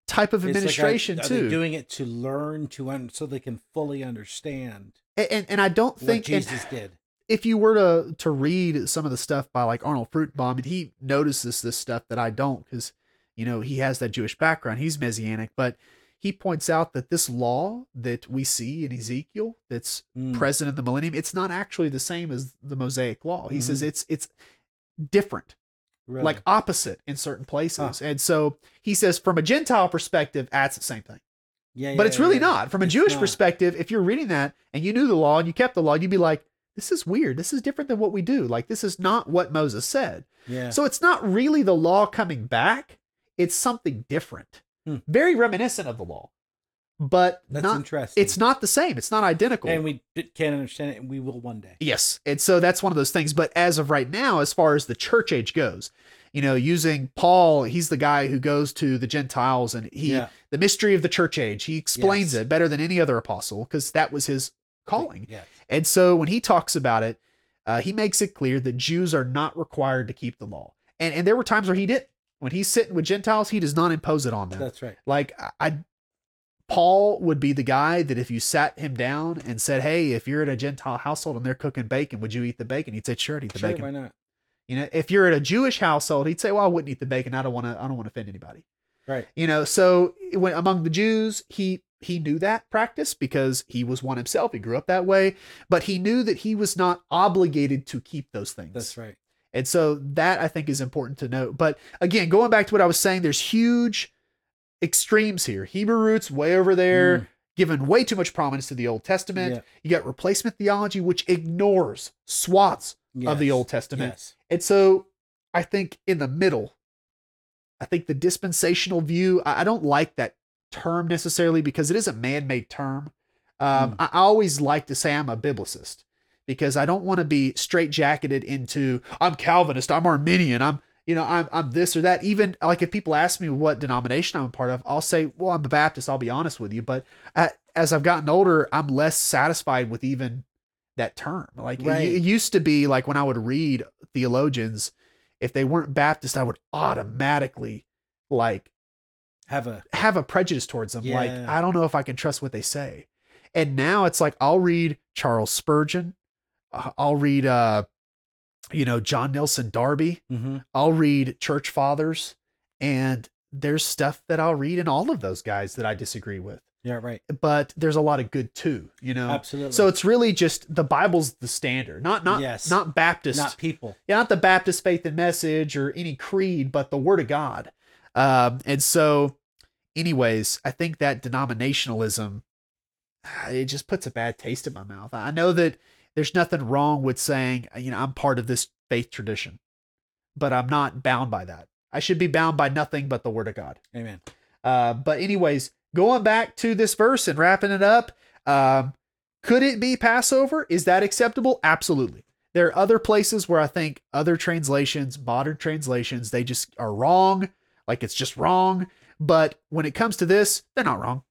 type of It's like, are- administration are, too. they doing it to learn to un- so they can fully understand and, and and I don't think and Jesus did. if you were to to read some of the stuff by like Arnold Fruchtenbaum, and he notices this stuff that I don't because you know he has that Jewish background, he's messianic, but he points out that this law that we see in Ezekiel that's Mm. present in the millennium, it's not actually the same as the Mosaic law. He says Mhm. it's it's different, Really? like opposite in certain places, and so he says from a Gentile perspective, that's the same thing. yeah, But it's really yeah. not. From a It's Jewish not. perspective, if you're reading that and you knew the law and you kept the law, you'd be like, this is weird. This is different than what we do. Like, this is not what Moses said. Yeah. So it's not really the law coming back, it's something different. Hmm. Very reminiscent of the law, but That's not, interesting. it's not the same. It's not identical. and we can't understand it, and we will one day. Yes. And so that's one of those things. But as of right now, as far as the church age goes, you know, using Paul, he's the guy who goes to the Gentiles and he, Yeah. the mystery of the church age, he explains Yes. it better than any other apostle because that was his calling. Yes. And so when he talks about it, uh, he makes it clear that Jews are not required to keep the law. And, and there were times where he did. When he's sitting with Gentiles, he does not impose it on them. That's right. Like I, I Paul would be the guy that if you sat him down and said, "Hey, if you're in a Gentile household and they're cooking bacon, would you eat the bacon?" He'd say, "Sure, I'd eat the Sure, bacon." why not? You know, if you're in a Jewish household, he'd say, "Well, I wouldn't eat the bacon. I don't want to. I don't want to offend anybody." Right. You know, so when among the Jews, he he knew that practice because he was one himself. He grew up that way, but he knew that he was not obligated to keep those things. That's right. And so that I think is important to note. But again, going back to what I was saying, there's huge extremes here. Hebrew roots way over there. Mm. given way too much prominence to the Old Testament. Yeah. You got replacement theology, which ignores swaths of the Old Testament. Yes. And so I think in the middle, I think the dispensational view, I, I don't like that term necessarily because it is a man made term. Um, Mm. I, I always like to say I'm a biblicist because I don't want to be straitjacketed into I'm Calvinist, I'm Arminian, I'm you know I'm I'm this or that. Even like if people ask me what denomination I'm a part of, I'll say, well, I'm a Baptist. I'll be honest with you, but uh as I've gotten older, I'm less satisfied with even that term. Like it- Right. it, used to be like when I would read theologians, if they weren't Baptist, I would automatically like Have a have a prejudice towards them. Like, I don't know if I can trust what they say. And now it's like I'll read Charles Spurgeon, uh, I'll read uh you know John Nelson Darby, hmm I'll read church fathers and there's stuff that I'll read in all of those guys that I disagree with. yeah right But there's a lot of good too, you know. absolutely. So it's really just the Bible's the standard, not not Yes. not Baptist, not people. yeah, not the Baptist faith and message or any creed, but the Word of God. Um, and so, anyways, I think that denominationalism it just puts a bad taste in my mouth. I know that there's nothing wrong with saying, you know, I'm part of this faith tradition, but I'm not bound by that. I should be bound by nothing but the Word of God. Amen. Uh, but anyways, going back to this verse and wrapping it up, um, could it be Passover? Is that acceptable? Absolutely. There are other places where I think other translations, modern translations, they just are wrong. Like it's just wrong. But when it comes to this, they're not wrong.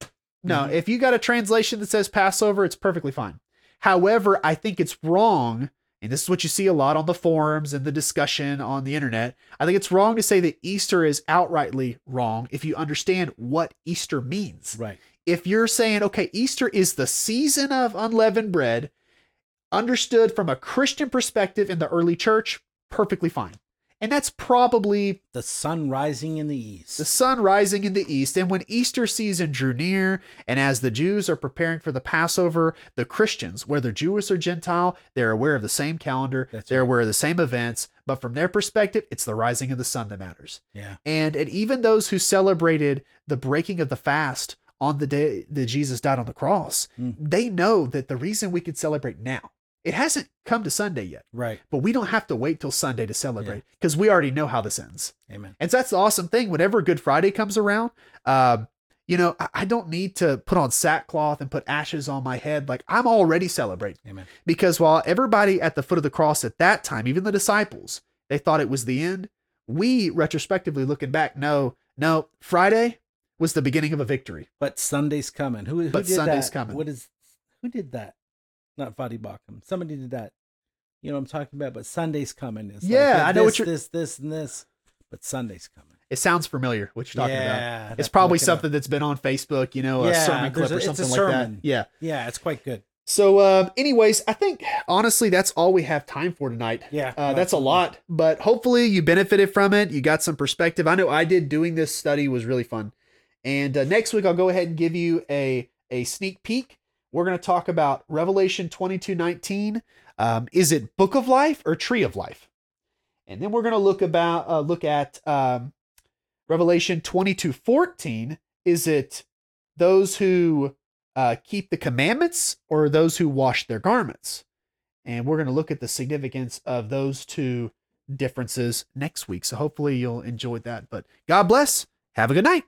No, Mhm. if you got a translation that says Passover, it's perfectly fine. However, I think it's wrong, and this is what you see a lot on the forums and the discussion on the internet. I think it's wrong to say that Easter is outrightly wrong if you understand what Easter means. Right. If you're saying, okay, Easter is the season of unleavened bread, understood from a Christian perspective in the early church, perfectly fine. And that's probably The sun rising in the east. the sun rising in the east. And when Easter season drew near, and as the Jews are preparing for the Passover, the Christians, whether Jewish or Gentile, they're aware of the same calendar, That's they're right. aware of the same events, but from their perspective, it's the rising of the sun that matters. yeah. And, and even those who celebrated the breaking of the fast on the day that Jesus died on the cross, Mm. they know that the reason we can celebrate now, it hasn't come to Sunday yet, Right. but we don't have to wait till Sunday to celebrate because we already know how this ends. Amen. And so that's the awesome thing. Whenever Good Friday comes around, um, you know, I, I don't need to put on sackcloth and put ashes on my head. Like I'm already celebrating Amen. because while everybody at the foot of the cross at that time, even the disciples, they thought it was the end. We retrospectively looking back, no, no, Friday was the beginning of a victory. But Sunday's coming. Who, who But Sunday's that? coming. What is? Who did that? Not Fadi Bakum. Somebody did that. You know what I'm talking about. But Sunday's coming. It's Yeah, like, I know what you're- This, this, and this. But Sunday's coming. It sounds familiar what you're talking about. yeah, It's probably something that's been on Facebook, you know, a sermon clip or a- a something like that. Yeah. Yeah, it's quite good. So, uh, anyways, I think honestly that's all we have time for tonight. Yeah, uh, that's a lot, but hopefully you benefited from it. You got some perspective. I know I did. Doing this study was really fun. And uh, next week I'll go ahead and give you a a sneak peek. We're going to talk about Revelation twenty two nineteen. Um, is it Book of Life or Tree of Life? And then we're going to look about uh, look at um, Revelation twenty two fourteen. Is it those who uh, keep the commandments or those who wash their garments? And we're going to look at the significance of those two differences next week. So hopefully you'll enjoy that. But God bless. Have a good night.